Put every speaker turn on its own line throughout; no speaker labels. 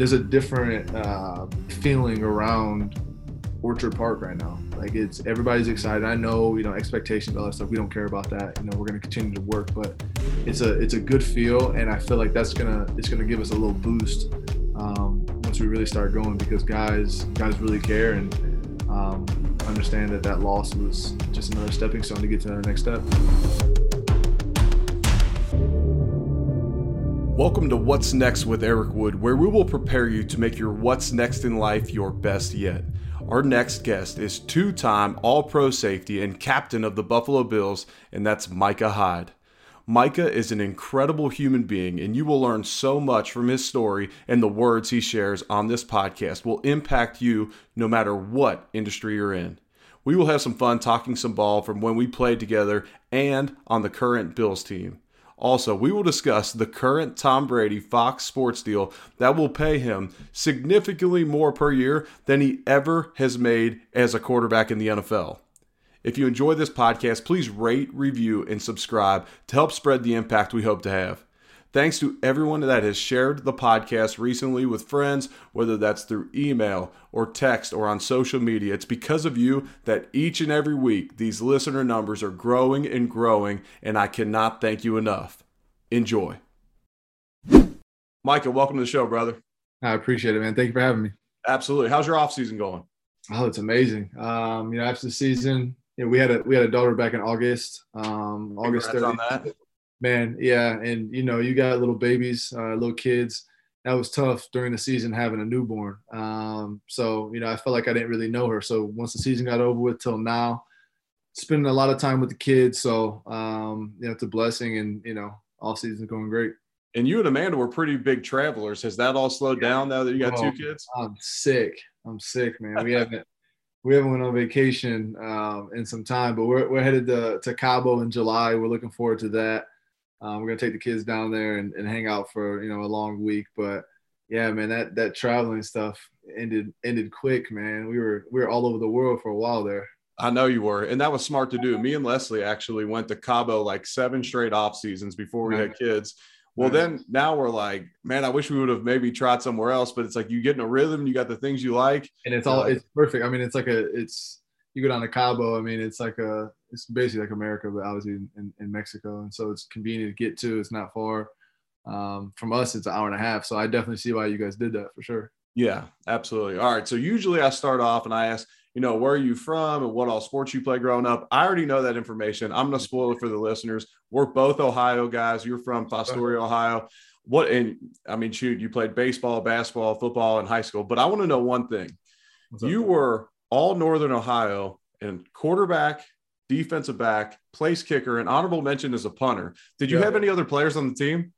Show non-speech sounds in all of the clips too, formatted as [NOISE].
there's a different uh, feeling around Orchard Park right now. Like it's everybody's excited. I know, you know, expectations, all that stuff. We don't care about that. You know, we're gonna continue to work, but it's a it's a good feel, and I feel like that's gonna it's gonna give us a little boost um, once we really start going because guys guys really care and um, understand that that loss was just another stepping stone to get to the next step.
Welcome to What's Next with Eric Wood, where we will prepare you to make your what's next in life your best yet. Our next guest is two time All Pro safety and captain of the Buffalo Bills, and that's Micah Hyde. Micah is an incredible human being, and you will learn so much from his story and the words he shares on this podcast will impact you no matter what industry you're in. We will have some fun talking some ball from when we played together and on the current Bills team. Also, we will discuss the current Tom Brady Fox Sports deal that will pay him significantly more per year than he ever has made as a quarterback in the NFL. If you enjoy this podcast, please rate, review, and subscribe to help spread the impact we hope to have. Thanks to everyone that has shared the podcast recently with friends, whether that's through email or text or on social media. It's because of you that each and every week these listener numbers are growing and growing, and I cannot thank you enough. Enjoy. Micah, welcome to the show, brother.
I appreciate it, man. Thank you for having me.
Absolutely. How's your off season going?
Oh, it's amazing. Um, you know, after the season, you know, we had a we had a daughter back in August. Um, August 30th man, yeah, and you know, you got little babies, uh, little kids. That was tough during the season having a newborn. Um, so you know, I felt like I didn't really know her. So once the season got over with till now, spending a lot of time with the kids. So um, you know, it's a blessing, and you know, all season's going great.
And you and Amanda were pretty big travelers. Has that all slowed yeah. down now that you got oh, two kids?
I'm sick. I'm sick, man. We haven't [LAUGHS] we haven't went on vacation um, in some time, but we're we're headed to to Cabo in July. We're looking forward to that. Um, we're gonna take the kids down there and, and hang out for you know a long week. But yeah, man, that that traveling stuff ended ended quick, man. We were we were all over the world for a while there.
I know you were, and that was smart to do. Me and Leslie actually went to Cabo like seven straight off seasons before we had kids. Well, then now we're like, man, I wish we would have maybe tried somewhere else. But it's like you get in a rhythm, you got the things you like,
and it's all it's perfect. I mean, it's like a it's you go down to Cabo. I mean, it's like a it's basically like America, but obviously in, in Mexico, and so it's convenient to get to. It's not far. Um, from us, it's an hour and a half. So I definitely see why you guys did that for sure.
Yeah, absolutely. All right. So usually I start off and I ask, you know, where are you from and what all sports you play growing up? I already know that information. I'm going to spoil it for the listeners. We're both Ohio guys. You're from Fostoria, Ohio. What, and I mean, shoot, you played baseball, basketball, football in high school, but I want to know one thing. You were all Northern Ohio and quarterback, defensive back, place kicker, and honorable mention as a punter. Did you yeah. have any other players on the team?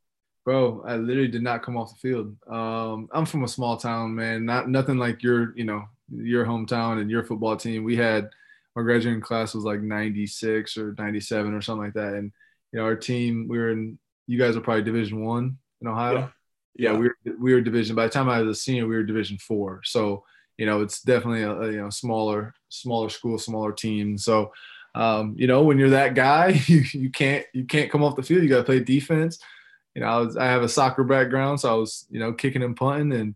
Bro, I literally did not come off the field. Um, I'm from a small town, man. Not nothing like your, you know, your hometown and your football team. We had our graduating class was like 96 or 97 or something like that. And you know, our team, we were in. You guys are probably Division One in Ohio. Yeah. yeah, we were we were Division. By the time I was a senior, we were Division Four. So you know, it's definitely a, you know smaller smaller school, smaller team. So um, you know, when you're that guy, [LAUGHS] you, you can't you can't come off the field. You got to play defense. You know, I was I have a soccer background, so I was you know kicking and punting, and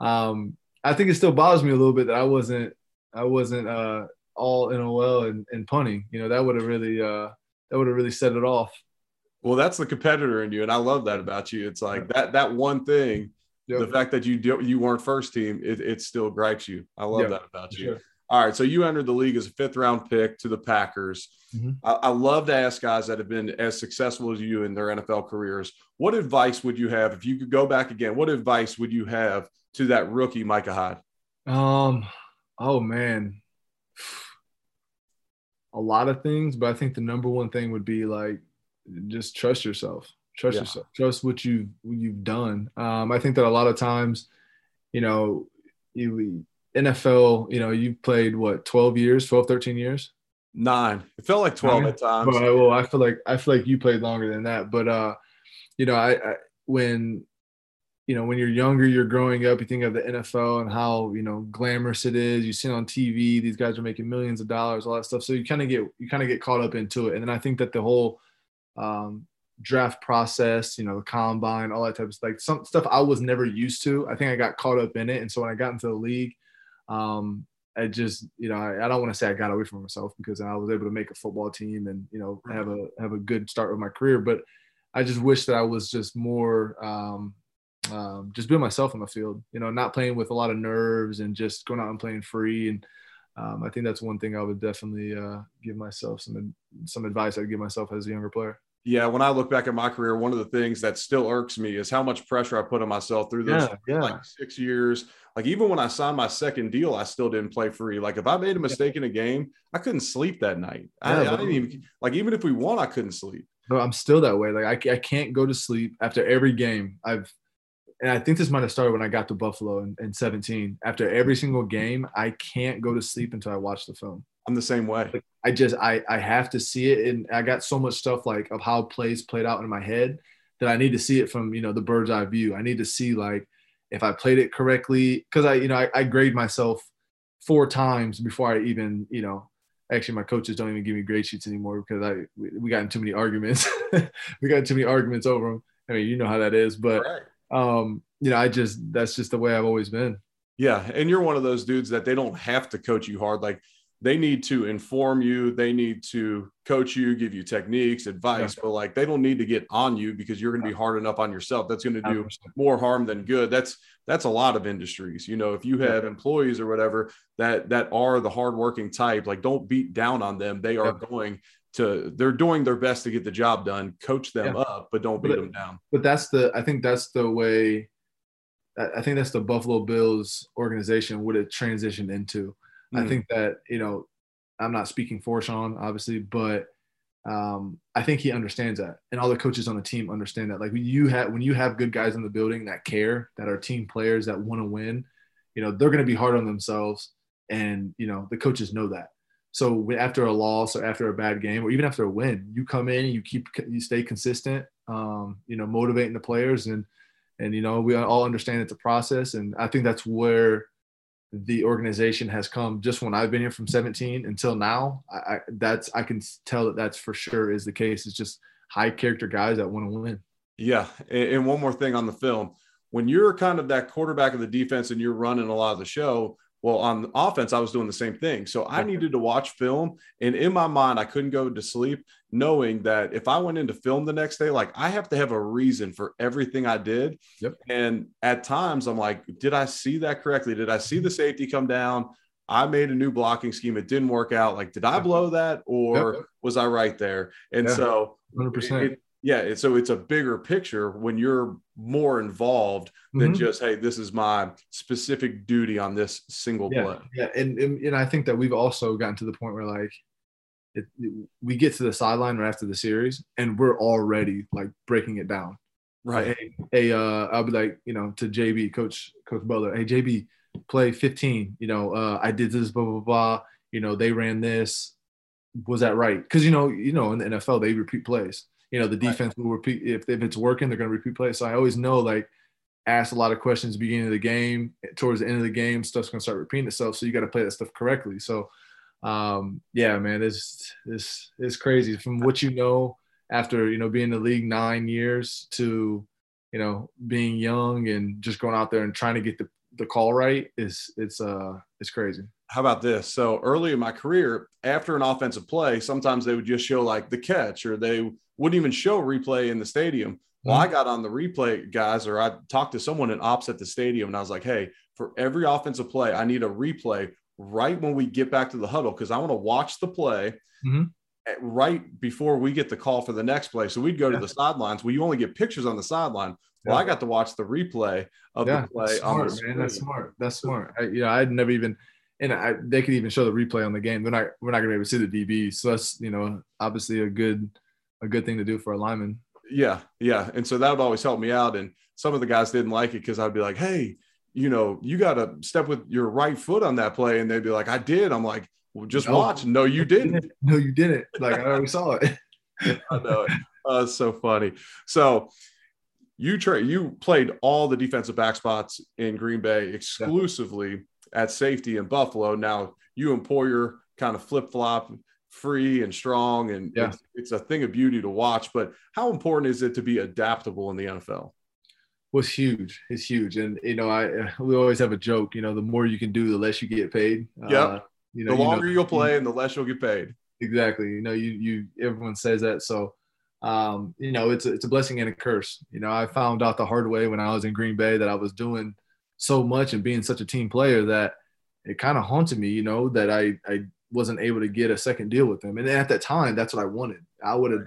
um, I think it still bothers me a little bit that I wasn't I wasn't uh, all NOL and, and punting. You know, that would have really uh, that would have really set it off.
Well, that's the competitor in you, and I love that about you. It's like that that one thing, yep. the fact that you do, you weren't first team, it, it still gripes you. I love yep. that about you. Sure. All right, so you entered the league as a fifth round pick to the Packers. Mm-hmm. I, I, love to ask guys that have been as successful as you in their NFL careers. What advice would you have if you could go back again? What advice would you have to that rookie Micah Hyde?
Um, oh man, a lot of things, but I think the number one thing would be like just trust yourself. Trust yeah. yourself. Trust what you you've done. Um, I think that a lot of times, you know, you NFL, you know, you played what, 12 years, 12, 13 years?
Nine. It felt like 12 Nine? at times.
Well, well, I feel like, I feel like you played longer than that. But, uh, you know, I, I, when, you know, when you're younger, you're growing up, you think of the NFL and how, you know, glamorous it is. You see it on TV, these guys are making millions of dollars, all that stuff. So you kind of get, you kind of get caught up into it. And then I think that the whole, um, draft process, you know, the combine, all that type of stuff, like some stuff I was never used to. I think I got caught up in it. And so when I got into the league, um, I just, you know, I, I don't want to say I got away from myself because I was able to make a football team and, you know, have a have a good start with my career. But I just wish that I was just more um, um, just being myself on the field, you know, not playing with a lot of nerves and just going out and playing free. And um, I think that's one thing I would definitely uh, give myself some some advice I'd give myself as a younger player.
Yeah, when I look back at my career, one of the things that still irks me is how much pressure I put on myself through those yeah, yeah. like six years. Like even when I signed my second deal, I still didn't play free. Like if I made a mistake in a game, I couldn't sleep that night. Yeah, I, I, didn't even like even if we won, I couldn't sleep.
I'm still that way. Like I, I can't go to sleep after every game. I've and I think this might have started when I got to Buffalo in, in 17. After every single game, I can't go to sleep until I watch the film.
I'm the same way.
I just I I have to see it, and I got so much stuff like of how plays played out in my head that I need to see it from you know the bird's eye view. I need to see like if I played it correctly because I you know I, I grade myself four times before I even you know actually my coaches don't even give me grade sheets anymore because I we, we got in too many arguments. [LAUGHS] we got too many arguments over them. I mean you know how that is, but. Right um, you know, I just that's just the way I've always been.
Yeah, and you're one of those dudes that they don't have to coach you hard. Like they need to inform you, they need to coach you, give you techniques, advice, yeah. but like they don't need to get on you because you're going to be hard enough on yourself. That's going to do 100%. more harm than good. That's that's a lot of industries. You know, if you have yeah. employees or whatever that that are the hardworking type, like don't beat down on them. They are yeah. going to they're doing their best to get the job done coach them up but don't beat but, them down
but that's the i think that's the way i think that's the buffalo bills organization would have transitioned into mm. i think that you know i'm not speaking for sean obviously but um, I think he understands that, and all the coaches on the team understand that. Like when you have when you have good guys in the building that care, that are team players that want to win, you know they're going to be hard on themselves, and you know the coaches know that. So after a loss or after a bad game or even after a win, you come in, you keep you stay consistent, um, you know, motivating the players and and you know we all understand it's a process and I think that's where the organization has come just when I've been here from 17 until now. I, that's I can tell that that's for sure is the case. It's just high character guys that want to win.
Yeah, and one more thing on the film, when you're kind of that quarterback of the defense and you're running a lot of the show, well, on offense, I was doing the same thing. So I needed to watch film. And in my mind, I couldn't go to sleep knowing that if I went into film the next day, like I have to have a reason for everything I did.
Yep.
And at times I'm like, did I see that correctly? Did I see the safety come down? I made a new blocking scheme. It didn't work out. Like, did I blow that or yep. was I right there? And so
100%. It,
yeah so it's a bigger picture when you're more involved than mm-hmm. just hey this is my specific duty on this single
yeah,
play.
yeah and, and, and i think that we've also gotten to the point where like it, we get to the sideline right after the series and we're already like breaking it down.
Right.
hey, hey uh i'll be like you know to jb coach coach butler hey jb play 15 you know uh i did this blah blah blah you know they ran this. Was that right? Because you know you know in the nfl they repeat plays you know the defense right. will repeat if, if it's working they're going to repeat play. So i always know like ask a lot of questions beginning of the game towards the end of the game stuff's going to start repeating itself. So you got to play that stuff correctly. So um, yeah man it's it's it's crazy. From what you know after you know being in the league nine years to you know being young and just going out there and trying to get the, the call right is it's uh it's crazy
how about this? So early in my career, after an offensive play, sometimes they would just show like the catch or they wouldn't even show replay in the stadium. Well, I mm-hmm. got on the replay guys, or I talked to someone in ops at the stadium, and I was like, "Hey, for every offensive play, I need a replay right when we get back to the huddle because I want to watch the play mm-hmm. right before we get the call for the next play." So we'd go yeah. to the sidelines. Well, you only get pictures on the sideline. Well, yeah. I got to watch the replay of yeah, the play.
That's smart, man. That's smart. That's smart. I, know, I'd never even, and I, they could even show the replay on the game. They're not, we're not gonna be able to see the DB. So that's, you know, obviously a good a good thing to do for a lineman.
Yeah, yeah, and so that would always help me out. And some of the guys didn't like it because I'd be like, "Hey, you know, you got to step with your right foot on that play," and they'd be like, "I did." I'm like, "Well, just no, watch." No, you didn't. [LAUGHS]
No, you didn't. Like I already saw it. [LAUGHS] [LAUGHS]
I know it. Uh, it's so funny. So you tra- you played all the defensive back spots in Green Bay exclusively. At safety in Buffalo. Now you and Poyer kind of flip flop free and strong, and
Yeah.
it's, it's a thing of beauty to watch. But how important is it to be adaptable in the NFL?
was huge. It's huge, and you know, I we always have a joke. You know, the more you can do, the less you get paid.
Yep.
Uh, you know,
the
you know-
longer you'll play, and the less you'll get paid.
exactly. You know, you you everyone says that. So, um, you know, it's a, it's a blessing and a curse. You know, I found out the hard way when I was in Green Bay that I was doing so much and being such a team player that it kind of haunted me. You know, that I I wasn't able to get a second deal with them, and at that time, that's what I wanted. I would have,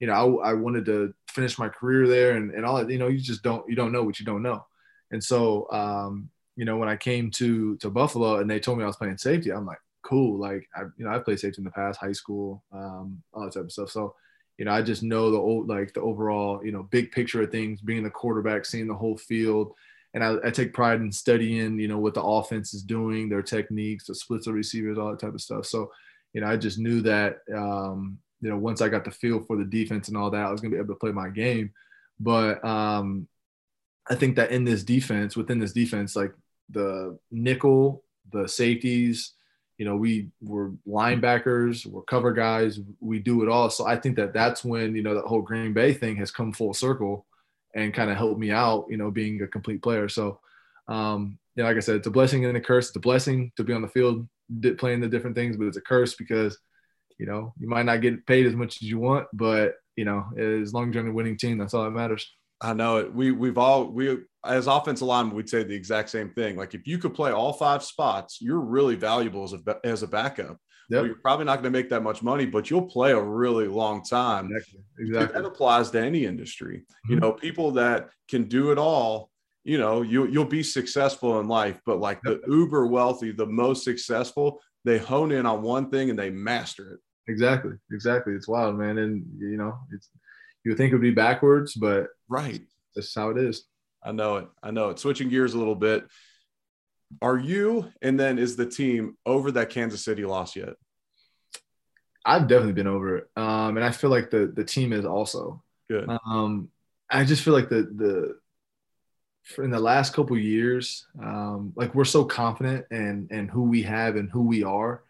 you know, I, I wanted to finish my career there, and and all. that. You know, you just don't you don't know what you don't know, and so. um you know, when I came to to Buffalo and they told me I was playing safety, I'm like, cool. Like I, you know, I've played safety in the past, high school, um, all that type of stuff. So, you know, I just know the old, like the overall, you know, big picture of things, being the quarterback, seeing the whole field. And I, I take pride in studying, you know, what the offense is doing, their techniques, the splits of receivers, all that type of stuff. So, you know, I just knew that, um, you know, once I got the feel for the defense and all that, I was going to be able to play my game. But um, I think that in this defense, within this defense, like the nickel, the safeties, you know, we were linebackers, we're cover guys, we do it all. So I think that that's when, you know, that whole Green Bay thing has come full circle and kind of helped me out, you know, being a complete player. So, um, yeah, like I said, it's a blessing and a curse. It's a blessing to be on the field playing the different things, but it's a curse because, you know, you might not get paid as much as you want, but, you know, as long as you're on a winning team, that's all that matters.
I know it. We we've all we as offensive linemen we'd say the exact same thing. Like if you could play all five spots, you're really valuable as a as a backup.
Yep.
You're probably not going to make that much money, but you'll play a really long time.
Exactly. Exactly.
That applies to any industry. You
Mhm.
know, people that can do it all. You know, you you'll be successful in life, but like the uber wealthy, the most successful, they hone in on one thing and they master it.
Exactly. Exactly. It's wild, man. And you know, it's you would think it would be backwards, but
Right.
that's how it is.
I know it. I know it. Switching gears a little bit. Are you and then is the team over that Kansas City loss yet?
I've definitely been over it, um, and I feel like the the team is also.
Good.
Um, I just feel like the the for in the last couple years, um, like we're so confident and and who we have and who we are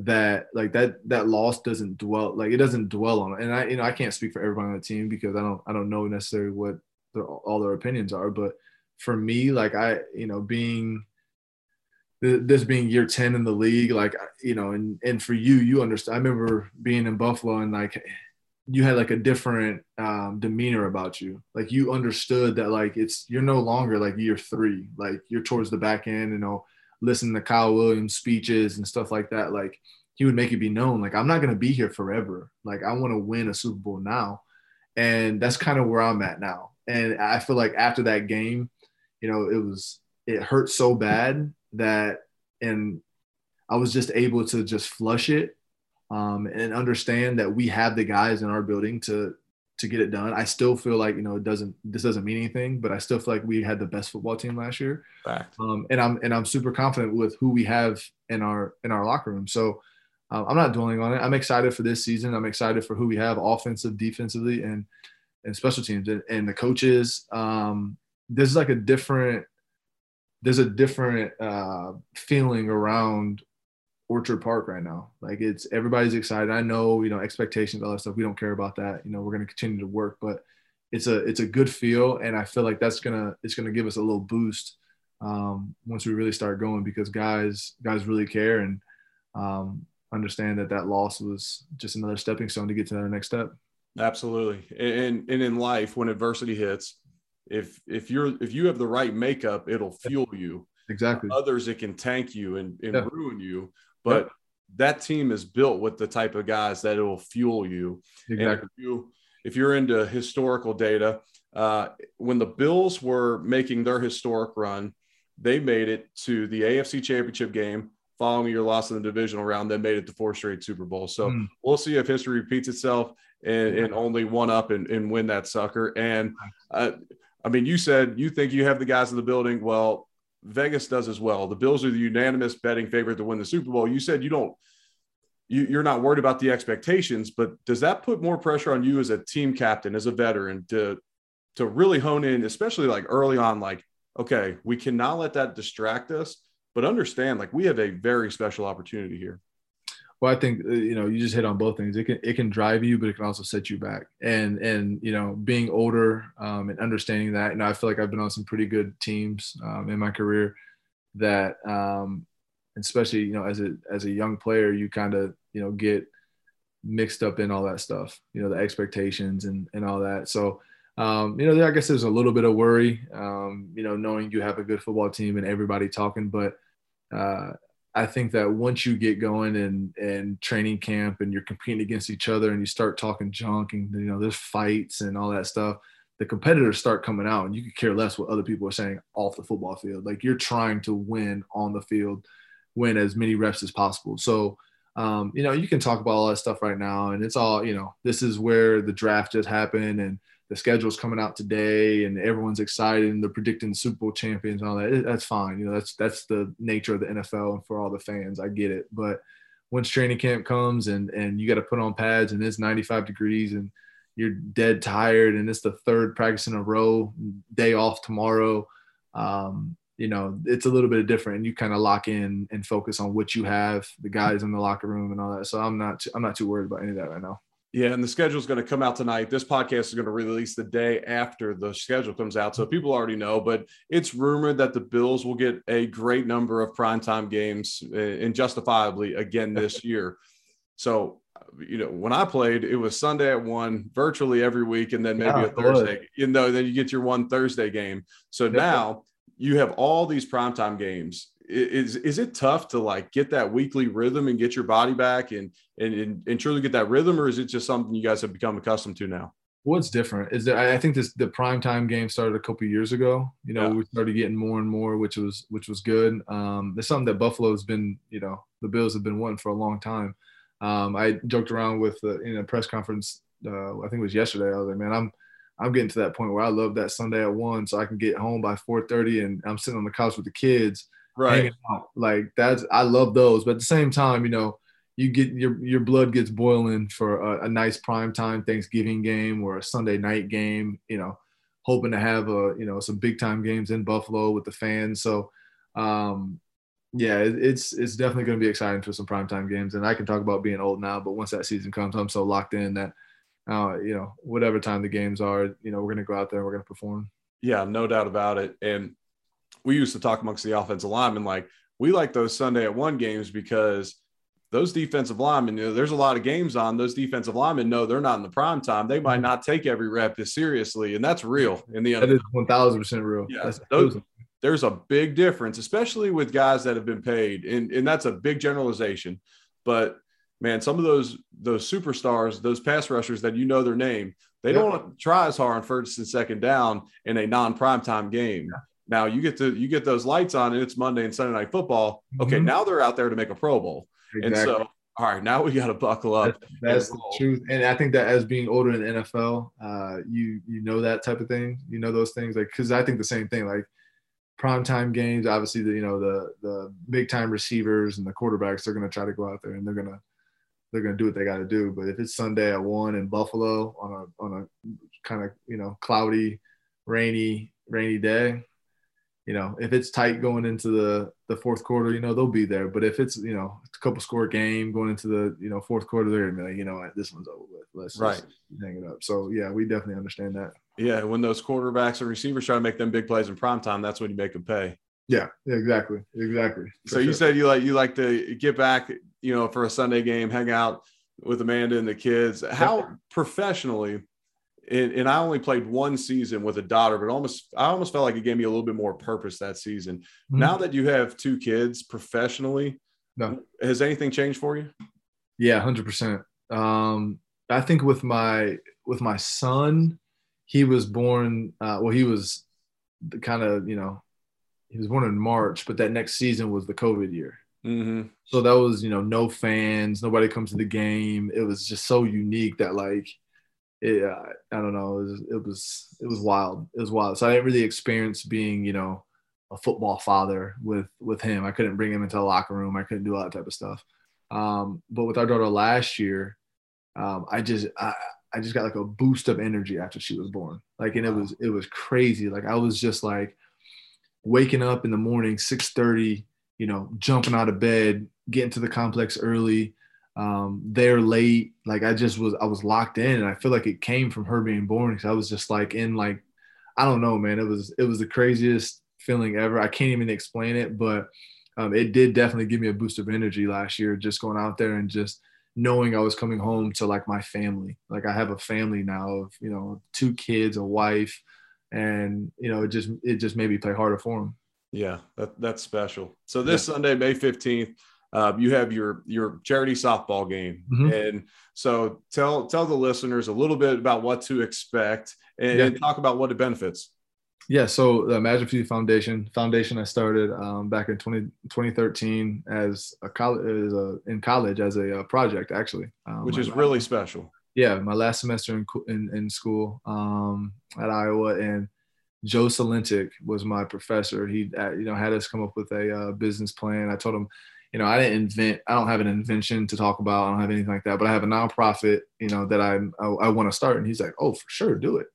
that like that that loss doesn't dwell like it doesn't dwell on it. And I you know I can't speak for everybody on the team because I don't I don't know necessarily what their, all their opinions are, but for me, like I you know being this being year 10 in the league like you know and and for you you understand i remember being in buffalo and like you had like a different um, demeanor about you. Like you understood that like it's you're no longer like year three. Like you're towards the back end you know listening to kyle williams speeches and stuff like that. Like he would make it be known. Like i'm not going to be here forever. Like i want to win a super bowl now. And that's kind of where i'm at now. And i feel like after that game you know it was it hurt so bad that and I was just able to just flush it um, and understand that we have the guys in our building to to get it done. I still feel like you know it doesn't this doesn't mean anything, but I still feel like we had the best football team last year, um, and I'm and I'm super confident with who we have in our in our locker room. So um, I'm not dwelling on it. I'm excited for this season. I'm excited for who we have, offensive, defensively, and and special teams and, and the coaches. Um, this is like a different there's a different uh, feeling around Orchard Park right now. Like it's everybody's excited. I know, you know, expectations, all that stuff. We don't care about that. You know, we're going to continue to work, but it's a it's a good feel, and I feel like that's gonna it's gonna give us a little boost um, once we really start going because guys guys really care and um, understand that that loss was just another stepping stone to get to that next step.
Absolutely. And and in life, when adversity hits, if if you're if you have the right makeup, it'll fuel you.
Exactly.
Others, it can tank you and, and
Yeah.
ruin you. But that team is built with the type of guys that it will fuel you.
Exactly.
if you if you're into historical data, uh, when the Bills were making their historic run, they made it to the AFC Championship game following your loss in the divisional round. Then made it to four straight Super Bowls. So
Mm.
we'll see if history repeats itself and, and only one up and, and win that sucker. And uh, I mean, you said you think you have the guys in the building. Well, Vegas does as well. The Bills are the unanimous betting favorite to win the Super Bowl. You said you don't you, you're not worried about the expectations, but does that put more pressure on you as a team captain, as a veteran, to to really hone in, especially like early on, like, okay, we cannot let that distract us, but understand like we have a very special opportunity here.
Well, I think uh, you know you just hit on both things. It can it can drive you, but it can also set you back. And and you know being older um, and understanding that, you know, I feel like I've been on some pretty good teams um, in my career that, um, especially you know as a as a young player, you kind of you know get mixed up in all that stuff. You know the expectations and and all that. So. Um, you know, I guess there's a little bit of worry, um, you know, knowing you have a good football team and everybody talking, but uh, I think that once you get going and and training camp and you're competing against each other and you start talking junk and you know there's fights and all that stuff, the competitors start coming out and you could care less what other people are saying off the football field. Like you're trying to win on the field, win as many reps as possible. So um, you know you can talk about all that stuff right now and it's all you know this is where the draft just happened and the schedule's coming out today and everyone's excited and they're predicting Super Bowl champions and all that. That's fine. You know, that's that's the nature of the NFL and for all the fans. I get it. But once training camp comes and and you got to put on pads and it's 95 degrees and you're dead tired and it's the third practice in a row, day off tomorrow. Um, you know, it's a little bit different and you kind of lock in and focus on what you have, the guys in the locker room and all that. So I'm not, I'm not too worried about any of that right now.
Yeah, and the schedule is going to come out tonight. This podcast is going to release the day after the schedule comes out. So people already know, but it's rumored that the Bills will get a great number of primetime games eh, and justifiably again this [LAUGHS] year. So, you know, when I played, it was Sunday at one virtually every week, and then maybe yeah, a Thursday, you know, then you get your one Thursday game. So now you have all these primetime games is is it tough to like get that weekly rhythm and get your body back and and and, and truly get that rhythm, or is it just something you guys have become accustomed to now?
What's different is that I think this the prime time game started a couple years ago. You know, yeah. we started getting more and more, which was which was good. Um, it's something that Buffalo's been, you know, the Bills have been wanting for a long time. Um, I joked around with uh, in a press conference. Uh, I think it was yesterday. I was like, man, I'm I'm getting to that point where I love that Sunday at one, so I can get home by 4:30, and I'm sitting on the couch with the kids
right.
Like that's I love those, but at the same time, you know, you get your your blood gets boiling for a, a nice prime time Thanksgiving game or a Sunday night game. You know, hoping to have a you know some big time games in Buffalo with the fans. So. Um, yeah, it's it's definitely going to be exciting for some primetime games, and I can talk about being old now, but once that season comes, I'm so locked in that, uh, you know, whatever time the games are, you know, we're going to go out there and we're going to perform.
Yeah, no doubt about it. And we used to talk amongst the offensive linemen like we like those Sunday at one games because those defensive linemen, you know, there's a lot of games on. Those defensive linemen know they're not in the prime time. They might mm-hmm. not take every rep as seriously, and that's real in the
That is one thousand percent real.
Yeah, those, there's a big difference, especially with guys that have been paid, and and that's a big generalization. But man, some of those those superstars, those pass rushers that you know their name, they yeah. don't try as hard on first and second down in a non-prime time game. Yeah. Now you get to you get those lights on and it's Monday and Sunday night football. Okay, mm-hmm. now they're out there to make a Pro Bowl. Exactly. And so all right, now we got to buckle up.
That's, that's the truth, and I think that as being older in the NFL, uh, you you know that type of thing. You know those things, like because I think the same thing. Like prime time games, obviously, the you know the the big time receivers and the quarterbacks, they're going to try to go out there and they're going to they're going to do what they got to do. But if it's Sunday at one in Buffalo on a on a kind of you know cloudy, rainy rainy day, you know, if it's tight going into the the fourth quarter, you know, they'll be there. But if it's, you know, a couple score game going into the, you know, fourth quarter, they're gonna be like, you know, this one's over with. Let's
right.
hang it up. So yeah, we definitely understand that.
Yeah, when those quarterbacks and receivers try to make them big plays in prime time, that's when you make them pay.
Yeah, exactly, exactly.
So sure. you said you like you like to get back, you know, for a Sunday game, hang out with Amanda and the kids. How professionally and, and, I only played one season with a daughter, but almost I almost felt like it gave me a little bit more purpose that season. Mm-hmm. Now that you have two kids professionally, no. has anything changed for you?
Yeah, hundred um, percent. I think with my with my son, he was born. Uh, well, he was the kind of you know he was born in March, but that next season was the COVID year.
Mm-hmm.
So that was you know no fans, nobody comes to the game. It was just so unique that like it, uh, I don't know. It was, it was it was wild. It was wild. So I didn't really experience being, you know, a football father with with him. I couldn't bring him into the locker room. I couldn't do all that type of stuff. Um, but with our daughter last year, um, I just I, I just got like a boost of energy after she was born. Like, and it was it was crazy. Like I was just like waking up in the morning, six thirty, you know, jumping out of bed, getting to the complex early, um, there late. Like I just was, I was locked in, and I feel like it came from her being born because I was just like in like, I don't know, man. It was it was the craziest feeling ever. I can't even explain it, but um, it did definitely give me a boost of energy last year, just going out there and just knowing I was coming home to like my family. Like I have a family now of you know two kids, a wife, and you know it just it just made me play harder for them.
Yeah, that, that's special. So this yeah. Sunday, May fifteenth, uh, you have your your charity softball game, mm-hmm. and so tell tell the listeners a little bit about what to expect and, yeah. and talk about what it benefits.
Yeah, so the Imagine for You Foundation foundation I started um, back in 20, 2013 as a college as a, in college as a, a project actually,
um, which is really special.
Yeah, my last semester in in, in school um, at Iowa, and Joe Salentic was my professor. He uh, you know had us come up with a uh, business plan. I told him, you know, I didn't invent. I don't have an invention to talk about. I don't have anything like that. But I have a nonprofit, you know, that I I, I want to start. And he's like, oh, for sure, do it.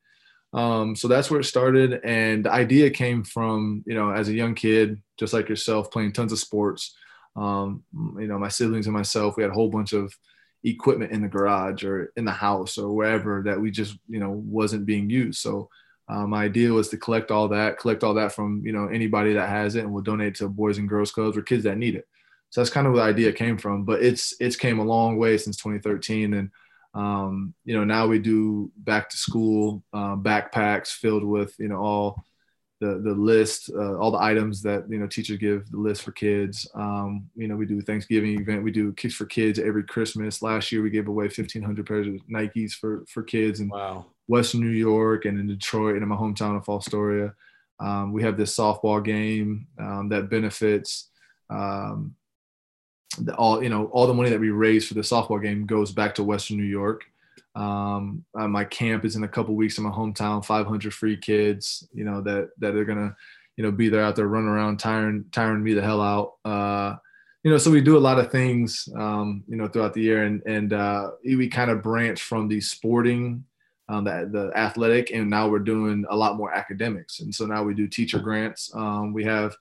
Um, so that's where it started. And the idea came from, you know, as a young kid, just like yourself, playing tons of sports. Um, you know, my siblings and myself, we had a whole bunch of equipment in the garage or in the house or wherever that we just, you know, wasn't being used. So uh, my idea was to collect all that, collect all that from you know anybody that has it, and we'll donate to Boys and Girls Clubs or kids that need it. So that's kind of where the idea came from. But it's it's came a long way since 2013, and um, you know now we do back to school uh, backpacks filled with you know all the the list, uh, all the items that you know teachers give the list for kids. Um, you know we do Thanksgiving event, we do kicks for kids every Christmas. Last year we gave away 1,500 pairs of Nikes for for kids, and
wow
Western New York and in Detroit and in my hometown of Fostoria. Um, we have this softball game um, that benefits um, the, all you know all the money that we raise for the softball game goes back to Western New York. Um, uh, my camp is in a couple weeks in my hometown. 500 free kids, you know that that are gonna you know be there out there running around tiring tiring me the hell out. Uh, you know, so we do a lot of things, um, you know, throughout the year, and and uh, we kind of branch from the sporting um, the, the athletic, and now we're doing a lot more academics. And so now we do teacher grants. Um, we have,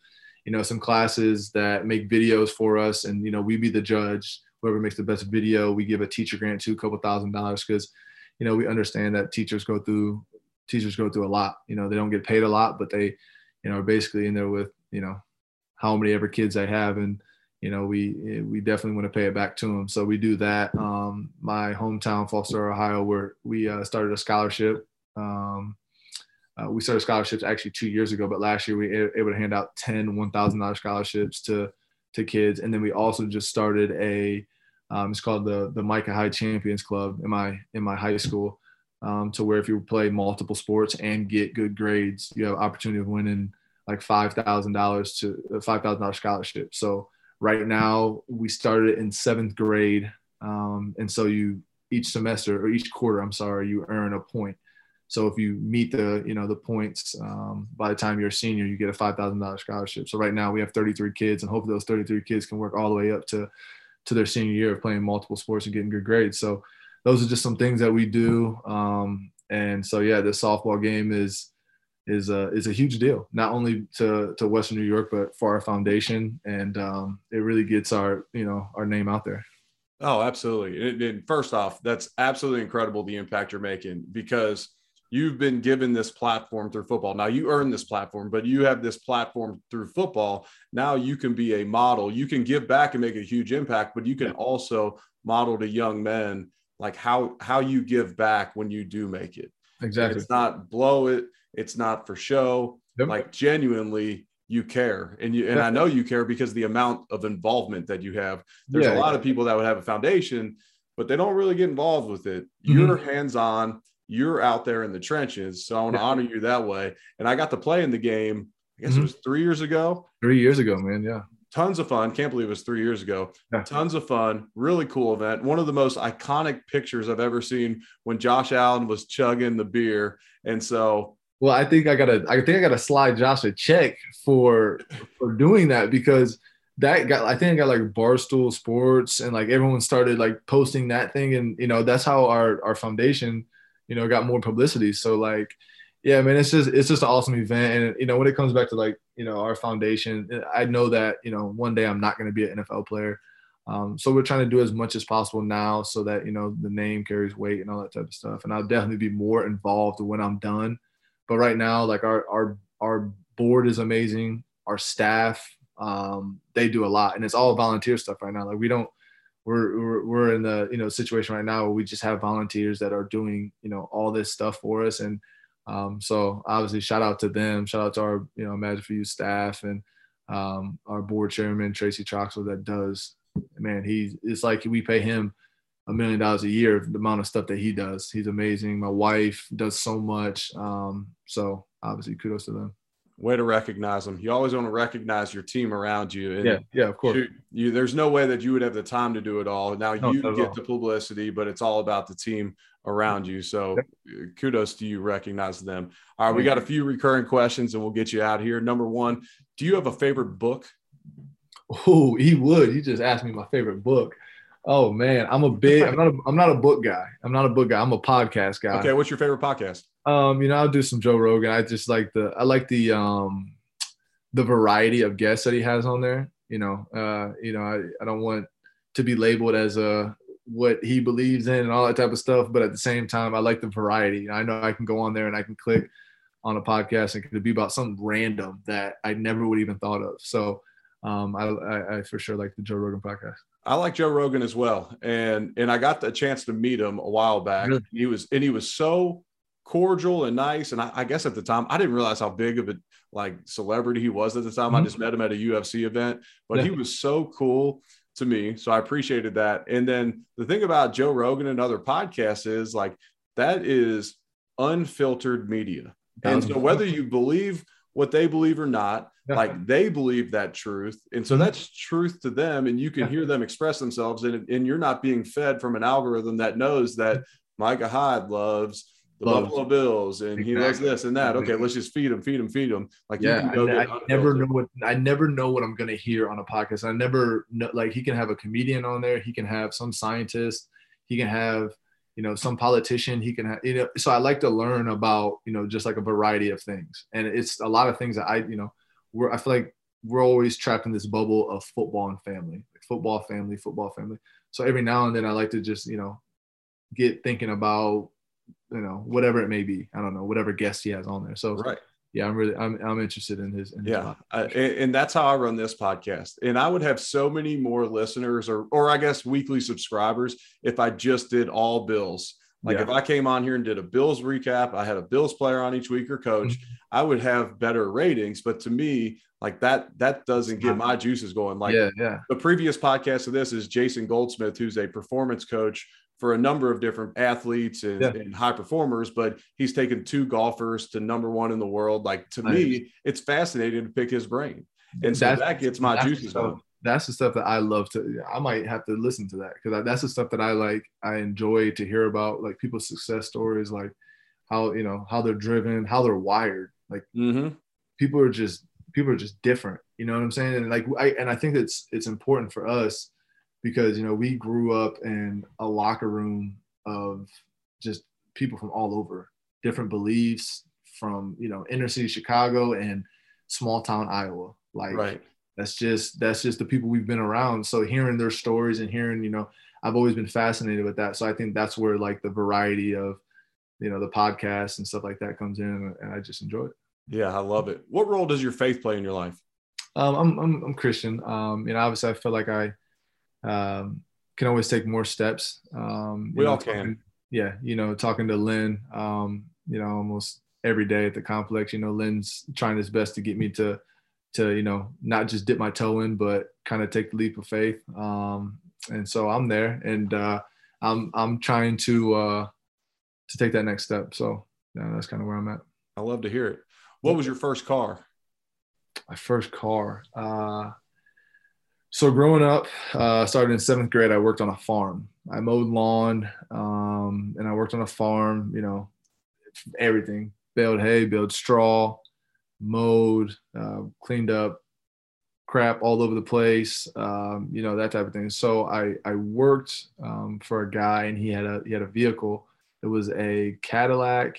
you know, some classes that make videos for us, and you know, we be the judge. Whoever makes the best video, we give a teacher grant to a couple thousand dollars because, you know, we understand that teachers go through teachers go through a lot. You know, they don't get paid a lot, but they, you know, are basically in there with you know how many ever kids they have and you know, we we definitely want to pay it back to them. So we do that. Um, my hometown, Fostoria, Ohio, where we uh, started a scholarship. Um, uh, we started scholarships actually two years ago, but last year we were able to hand out 10 $1,000 scholarships to to kids, and then we also just started a um, it's called the the Micah Hyde Champions Club in my in my high school. Um, to where if you play multiple sports and get good grades, you have opportunity of winning like five thousand dollars to five thousand dollars scholarship. So Right now, we started in seventh grade, um, and so you each semester or each quarter, I'm sorry, you earn a point. So if you meet the you know the points um, by the time you're a senior, you get a five thousand dollars scholarship. So right now we have 33 kids, and hopefully those 33 kids can work all the way up to to their senior year of playing multiple sports and getting good grades. So those are just some things that we do. Um, and so yeah, the softball game is is a is a huge deal, not only to to Western New York, but for our foundation, and um, it really gets our you know our name out there.
Oh, absolutely. And first off, that's absolutely incredible the impact you're making because you've been given this platform through football. Now you earn this platform, but you have this platform through football. Now you can be a model. You can give back and make a huge impact, but you can also model to young men like how how you give back when you do make it.
Exactly.
It's not blow it it's not for show. Yep. Like genuinely, you care, and you and I know you care because the amount of involvement that you have. There's yeah, a lot yeah. of people that would have a foundation, but they don't really get involved with it. Mm-hmm. You're hands on. You're out there in the trenches, so I want to honor you that way. And I got to play in the game. I guess mm-hmm. it was three years ago.
Three years ago, man. Yeah
tons of fun. Can't believe it was three years ago. Yeah. Tons of fun. Really cool event. One of the most iconic pictures I've ever seen when Josh Allen was chugging the beer. And so
well, I think I gotta I think I gotta slide Josh a check for for doing that because that got I think I got like Barstool Sports and like everyone started like posting that thing and you know that's how our our foundation you know got more publicity. So like yeah, man, it's just it's just an awesome event and you know when it comes back to like you know our foundation, I know that you know one day I'm not gonna be an NFL player. Um, so we're trying to do as much as possible now so that you know the name carries weight and all that type of stuff. And I'll definitely be more involved when I'm done. But right now, like our our our board is amazing. Our staff, um, they do a lot, and it's all volunteer stuff right now. Like we don't, we're, we're we're in the you know situation right now where we just have volunteers that are doing you know all this stuff for us, and um, so obviously shout out to them, shout out to our you know Magic for You staff and um, our board chairman Tracy Troxel that does man, he's it's like we pay him a million dollars a year the amount of stuff that he does. He's amazing. My wife does so much. Um, so obviously kudos to them.
Way to recognize them. You always want to recognize your team around you.
And yeah, yeah, of course.
You, you, there's no way that you would have the time to do it all. Now no, you get all. the publicity, but it's all about the team around you. So yep. Uh, kudos to you recognize them. All right, we got a few recurring questions and we'll get you out here. Number one, do you have a favorite book
Oh, he would. You just asked me my favorite book. Oh man, I'm a big. I'm not. A, I'm not a book guy. I'm not a book guy. I'm a podcast guy.
Okay, what's your favorite podcast?
Um, you know, I'll do some Joe Rogan. I just like the. I like the um, the variety of guests that he has on there. You know, uh, you know, I, I don't want to be labeled as a what he believes in and all that type of stuff, but at the same time, I like the variety. I know I can go on there and I can click on a podcast and it could be about something random that I never would even thought of. So um, I, I, I for sure like the Joe Rogan podcast.
I like Joe Rogan as well, and and I got the chance to meet him a while back. Really? He was and he was so cordial and nice. And I, I, guess at the time I didn't realize how big of a like celebrity he was at the time. Mm-hmm. I just met him at a UFC event, but yeah. he was so cool to me. So I appreciated that. And then the thing about Joe Rogan and other podcasts is like that is unfiltered media. And so whether you believe what they believe or not, like they believe that truth and so mm-hmm. that's truth to them and you can hear them express themselves and, and you're not being fed from an algorithm that knows that micah hyde loves the loves. buffalo bills and exactly. he loves this and that okay let's just feed him feed him feed him
like yeah I, I never know what i never know what i'm going to hear on a podcast i never know like he can have a comedian on there he can have some scientist he can have you know some politician he can have you know so i like to learn about you know just like a variety of things and it's a lot of things that i you know we're I feel like we're always trapped in this bubble of football and family, like football family, football family. So every now and then I like to just you know get thinking about you know whatever it may be. I don't know whatever guest he has on there. So
right.
Yeah, I'm really I'm I'm interested in his. In
yeah, his and, and that's how I run this podcast. And I would have so many more listeners, or or I guess weekly subscribers, if I just did all Bills. Like yeah. if I came on here and did a Bills recap, I had a Bills player on each week or coach, mm-hmm. I would have better ratings. But to me, like that, that doesn't get my juices going. Like
yeah, yeah.
the previous podcast of this is Jason Goldsmith, who's a performance coach for a number of different athletes and, yeah. and, high performers, but he's taken two golfers to number one in the world. Like to nice. me, it's fascinating to pick his brain. And so that's, that gets my juices going
that's the stuff that I love to. I might have to listen to that because that's the stuff that I like. I enjoy to hear about like people's success stories, like how you know how they're driven, how they're wired. Like
mm-hmm.
people are just people are just different. You know what I'm saying? And like I and I think it's it's important for us because you know we grew up in a locker room of just people from all over, different beliefs from you know inner city Chicago and small town Iowa. Like
right.
that's just that's just the people we've been around. So hearing their stories and hearing you know i've always been fascinated with that. So i think that's where like the variety of you know the podcast and stuff like that comes in and i just enjoy it.
Yeah i love it. What role does your faith play in your life?
Um, I'm, I'm, I'm christian. Um, you know obviously i feel like i um, can always take more steps um,
we
know,
all
talking,
can
yeah you know talking to lynn um, you know almost every day at the complex you know lynn's trying his best to get me to to you know not just dip my toe in, but kind of take the leap of faith. Um, and so I'm there, and uh, I'm I'm trying to uh, to take that next step. So yeah, that's kind of where I'm at.
I love to hear it. What was your first car?
My first car. Uh, so growing up, uh, started in seventh grade. I worked on a farm. I mowed lawn, um, and I worked on a farm. You know, everything: baled hay, baled straw, mowed, uh, cleaned up crap all over the place, um, you know, that type of thing. So I, I worked um, for a guy and he had a, he had a vehicle. It was a Cadillac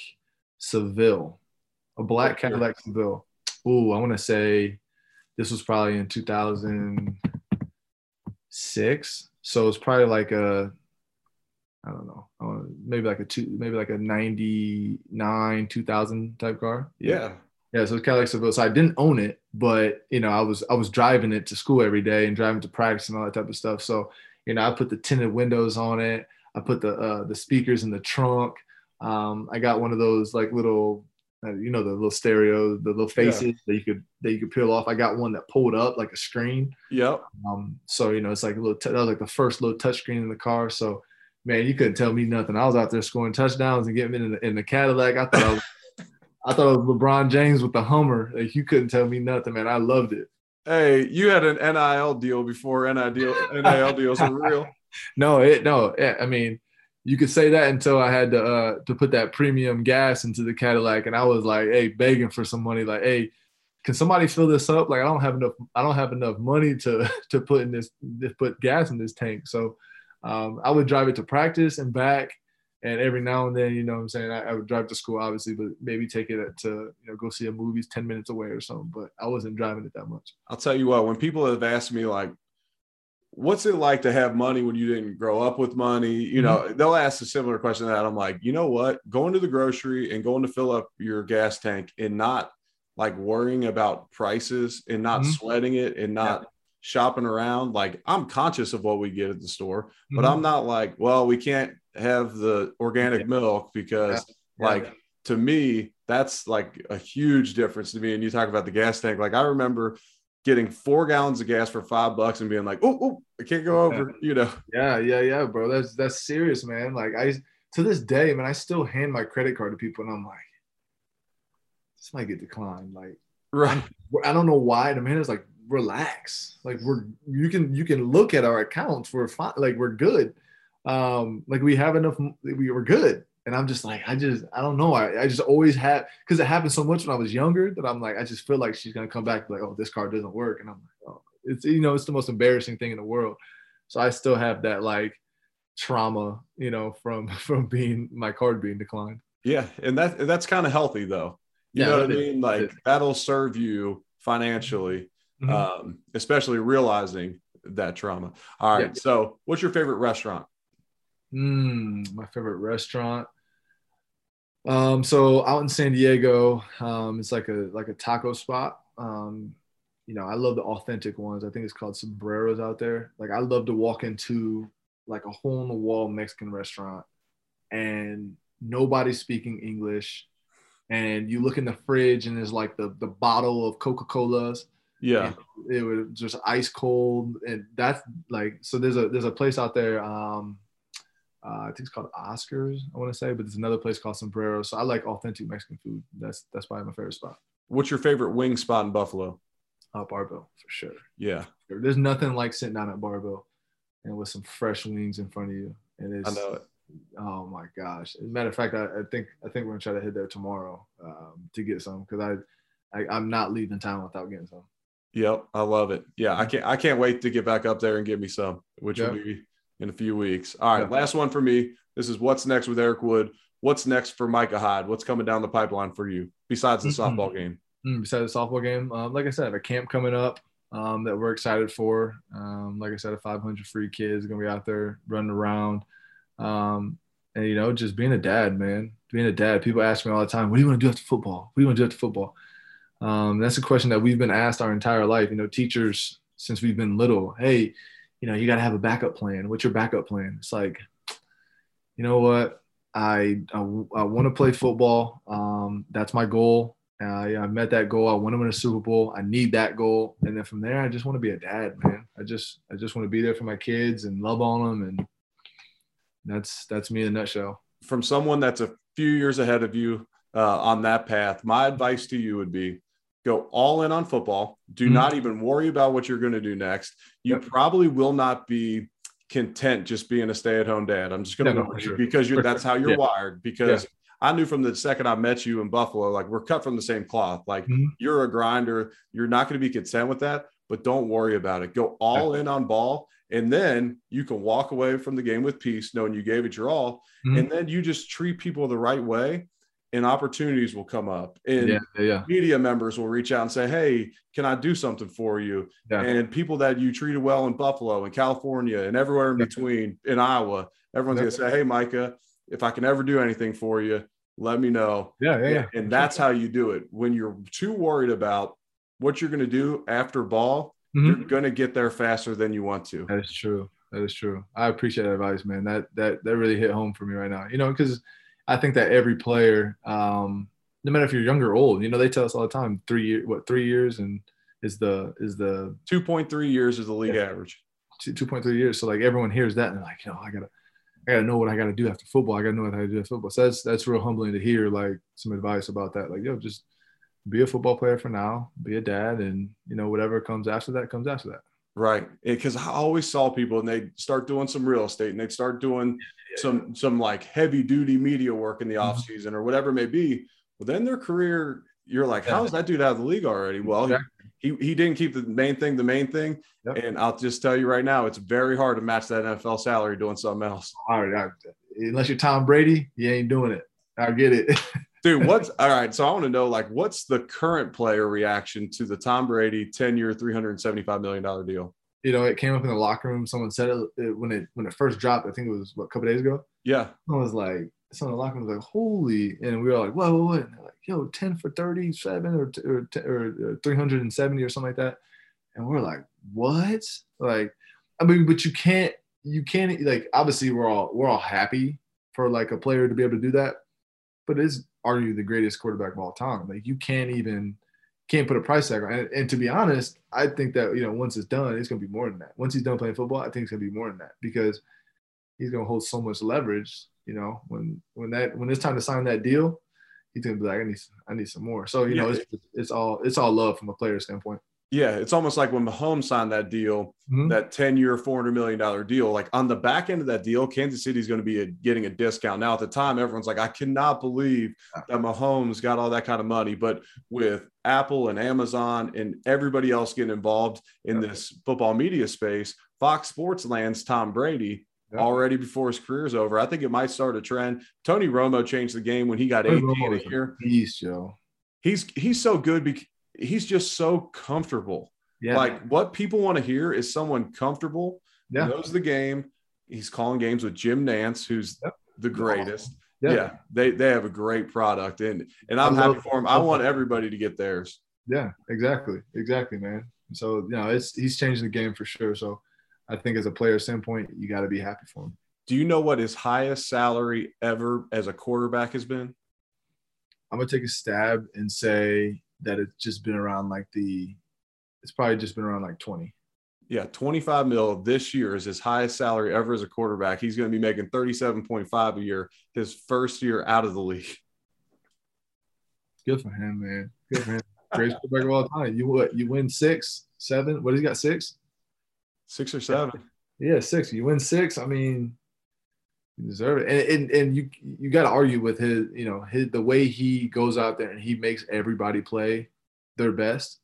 Seville, a black Cadillac Seville. Ooh, I want to say this was probably in 2000, six. So it's probably like a, I don't know, maybe like a two, maybe like a 99, 2000 type car.
Yeah.
Yeah. So it's Cadillac Seville. So I didn't own it, but you know, I was, I was driving it to school every day and driving to practice and all that type of stuff. So, you know, I put the tinted windows on it. I put the, uh, the speakers in the trunk. Um, I got one of those like little you know the little stereo, the little faces yeah. that you could that you could peel off. I got one that pulled up like a screen.
Yep.
Um, so you know it's like a little. T- that was like the first little touch screen in the car. So man, you couldn't tell me nothing. I was out there scoring touchdowns and getting in the, in the Cadillac. I thought I was, [LAUGHS] I thought it was LeBron James with the Hummer. Like you couldn't tell me nothing, man. I loved it.
Hey, you had an NIL deal before NIL NIL deals were real. [LAUGHS]
no, it no. I mean, you could say that until I had to uh, to put that premium gas into the Cadillac, and I was like, hey, begging for some money, like, hey, can somebody fill this up? Like, I don't have enough, I don't have enough money to [LAUGHS] to put in this, to put gas in this tank. So um, I would drive it to practice and back, and every now and then, you know, what I'm saying I, I, would drive to school, obviously, but maybe take it to you know go see a movie ten minutes away or something. But I wasn't driving it that much.
I'll tell you what, when people have asked me like, what's it like to have money when you didn't grow up with money? You know, mm-hmm. they'll ask a similar question that I'm like, you know what? Going to the grocery and going to fill up your gas tank and not like worrying about prices and not mm-hmm. sweating it and not yeah. shopping around. Like I'm conscious of what we get at the store, mm-hmm. but I'm not like, well, we can't have the organic yeah. milk because yeah. like to me, that's like a huge difference to me. And you talk about the gas tank. Like I remember getting four gallons of gas for five bucks and being like, oh, oh I can't go over, [LAUGHS] you know.
Yeah, yeah, yeah, bro. That's that's serious, man. Like I to this day, man, I still hand my credit card to people and I'm like, this might get declined. Like,
right.
I don't know why. The man is like, relax. Like we're you can you can look at our accounts. We're fine. Like we're good. Um, like we have enough. We were good. And I'm just like, I just, I don't know. I, I just always had, because it happened so much when I was younger that I'm like, I just feel like she's gonna come back like, oh, this card doesn't work, and I'm like, oh, it's you know, it's the most embarrassing thing in the world. So I still have that like trauma, you know, from [LAUGHS] from being my card being declined.
Yeah, and that that's kind of healthy though. You yeah, know what I mean? Like that'll serve you financially, mm-hmm. um, especially realizing that trauma. All right. Yeah. So, what's your favorite restaurant?
Mm, my favorite restaurant. Um, so out in San Diego, um, it's like a like a taco spot. Um, you know, I love the authentic ones. I think it's called Sombreros out there. Like I love to walk into like a hole in the wall Mexican restaurant and nobody's speaking English. And you look in the fridge and there's like the the bottle of Coca-Colas.
Yeah.
It was just ice cold. And that's like so there's a there's a place out there. Um uh, I think it's called Oscars. I want to say, but there's another place called Sombrero. So I like authentic Mexican food. That's that's probably my favorite spot.
What's your favorite wing spot in Buffalo?
Uh, Bar-Bill for sure.
Yeah,
there's nothing like sitting down at Bar-Bill and with some fresh wings in front of you. And it's
I know it.
Oh my gosh! As a matter of fact, I, I think I think we're gonna try to hit there tomorrow um, to get some because I, I I'm not leaving town without getting some.
Yep, I love it. Yeah, I can't I can't wait to get back up there and get me some, which yep. will be in a few weeks. All right, last one for me. This is what's next with Eric Wood. What's next for Micah Hyde? What's coming down the pipeline for you besides the mm-hmm. softball game?
Mm, besides the softball game, um, like I said, I have a camp coming up um, that we're excited for. Um, like I said, a 500 free kids gonna be out there running around, um, and you know, just being a dad, man. Being a dad. People ask me all the time, "What do you want to do after football? What do you want to do after football?" Um, that's a question that we've been asked our entire life. You know, teachers since we've been little. Hey, you know, you got to have a backup plan. What's your backup plan? It's like, you know what? I, I, I want to play football. Um, that's my goal. Uh, yeah, I met that goal. I want to win a Super Bowl. I need that goal. And then from there, I just want to be a dad, man. I just, I just want to be there for my kids and love on them. And that's, that's me in a nutshell.
From someone that's a few years ahead of you uh, on that path, my advice to you would be go all in on football. Do mm-hmm. not even worry about what you're going to do next. You yep. probably will not be content just being a stay-at-home dad. I'm just going to no, sure. because you're, that's how you're yeah. wired. Because yeah. I knew from the second I met you in Buffalo, like we're cut from the same cloth. Like mm-hmm. you're a grinder. You're not going to be content with that, but don't worry about it. Go all in on ball. And then you can walk away from the game with peace, knowing you gave it your all. Mm-hmm. And then you just treat people the right way and opportunities will come up and
Yeah, yeah,
media members will reach out and say hey can i do something for you
Yeah.
and people that you treated well in buffalo and california and everywhere in between in iowa everyone's going to say hey micah if i can ever do anything for you let me know
Yeah, yeah, yeah.
and that's how you do it when you're too worried about what you're going to do after ball
Mhm.
you're going to get there faster than you want to
That is true. That is true. I appreciate that advice, man. That that that really hit home for me right now. You know, because I think that every player, um, no matter if you're young or old, you know, they tell us all the time three year, what three years, and is the is the
2.3 years is the league average
two point three years. So like everyone hears that and they're like, you know, I gotta I gotta know what I gotta do after football. I gotta know what I gotta do after football. So that's that's real humbling to hear like some advice about that. Like, yo, just be a football player for now, be a dad, and you know whatever comes after that comes after that.
Right. Because I always saw people and they'd start doing some real estate and they'd start doing some some like heavy duty media work in the
Mhm.
off season or whatever it may be. But then their career, you're like, how's that dude out of the league already? Well, he, he, didn't keep the main thing the main thing.
Yep.
And I'll just tell you right now, it's very hard to match that NFL salary doing something else.
All right, I- unless you're Tom Brady, you ain't doing it. I get it. [LAUGHS]
Dude, what's all right? So I want to know, like, what's the current player reaction to the Tom Brady 10 year, $375 million deal?
you know, it came up in the locker room. Someone said it, it when it when it first dropped. I think it was what a couple days ago.
Yeah.
I was like, someone in the locker room was like, "Holy!" And we were like, "Whoa, whoa, whoa!" And they're like, "Yo, ten for thirty-seven or or, or three hundred and seventy or something like that." And we're like, "What?" Like, I mean, but you can't, you can't like. Obviously, we're all we're all happy for like a player to be able to do that, but is are you the greatest quarterback of all time? Like, you can't even can't put a price tag on. it. And, and to be honest, I think that you know once it's done, it's gonna be more than that. Once he's done playing football, I think it's gonna be more than that because he's gonna hold so much leverage. You know, when when that when it's time to sign that deal, he's gonna be like, I need I need some more. So you know, it's it's all it's all love from a player standpoint.
Yeah. It's almost like when Mahomes signed that deal,
Mhm.
that 10 year, $400 million deal. Like on the back end of that deal, Kansas City is going to be a, getting a discount. Now, at the time, everyone's like, I cannot believe that Mahomes got all that kind of money. But with Apple and Amazon and everybody else getting involved in
Yeah.
this football media space, Fox Sports lands Tom Brady.
Yeah.
Already before his career's over, I think it might start a trend. Tony Romo changed the game when he got
Tony
18
Romo
a year.
beast, yo.
He's he's so good because he's just so comfortable.
Yeah,
Like what people want to hear is someone comfortable,
yeah,
knows the game. He's calling games with Jim Nantz, who's
Yep.
the greatest.
yeah,
Yeah. they they have a great product, and and I'm happy for him. I want everybody to get theirs.
yeah, exactly, exactly, man. So you know, it's he's changing the game for sure. So I think as a player standpoint, you got to be happy for him.
Do you know what his highest salary ever as a quarterback has been?
I'm gonna take a stab and say that it's just been around like the, it's probably just been around like 20.
Yeah, 25 mil this year is his highest salary ever as a quarterback. He's going to be making 37.5 a year his first year out of the league.
Good for him, man. Good for him. Greatest quarterback of all time. You what? You win six, seven. What has he got? Six?
Six or seven.
Yeah, six. You win six. I mean, you deserve it. And and, and you you got to argue with his, you know, his the way he goes out there and he makes everybody play their best.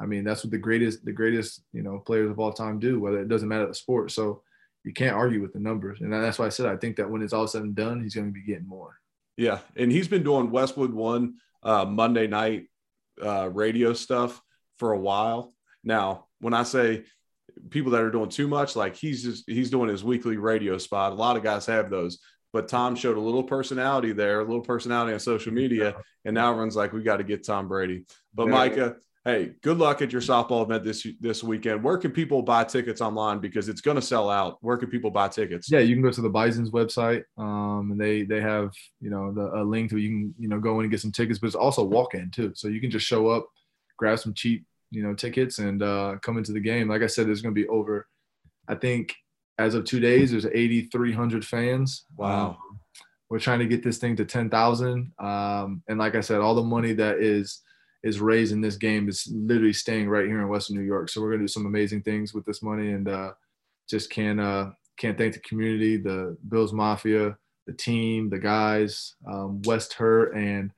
I mean, that's what the greatest the greatest you know players of all time do. Whether it doesn't matter the sport, so you can't argue with the numbers. And that's why I said I think that when it's all said and done, he's going to be getting more.
Yeah, and he's been doing Westwood One uh, Monday night uh, radio stuff for a while now. When I say people that are doing too much, like he's just he's doing his weekly radio spot. A lot of guys have those, but Tom showed a little personality there, a little personality on social media, and now everyone's like, we got to get Tom Brady. But
Yeah.
Micah, hey, good luck at your softball event this this weekend. Where can people buy tickets online because it's going to sell out? Where can people buy tickets?
Yeah, you can go to the Bison's website, um, and they they have you know the, a link to you can you know go in and get some tickets, but it's also walk in too, so you can just show up, grab some cheap you know tickets, and uh, come into the game. Like I said, there's going to be over, I think as of two days, there's 8,300 fans.
Wow.
Um, we're trying to get this thing to 10,000, um, and like I said, all the money that is is raised in this game is literally staying right here in Western New York. So we're gonna do some amazing things with this money, and uh, just can't uh, can't thank the community, the Bills Mafia, the team, the guys, um, West Herr, and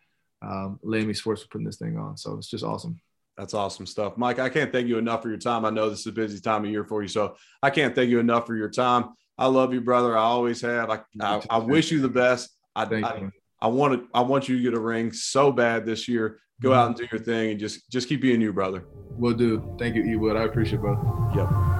um, Lamy Sports for putting this thing on. So it's just awesome.
That's awesome stuff. Mike, I can't thank you enough for your time. I know this is a busy time of year for you, so I can't thank you enough for your time. I love you, brother. I always have. I, I, I wish you the best. I,
Thank
I,
you.
I want to, I want you to get a ring so bad this year. Go mm-hmm. out and do your thing and just just keep being you, brother.
Will do. Thank you, Ewood. I appreciate it, brother.
Yep.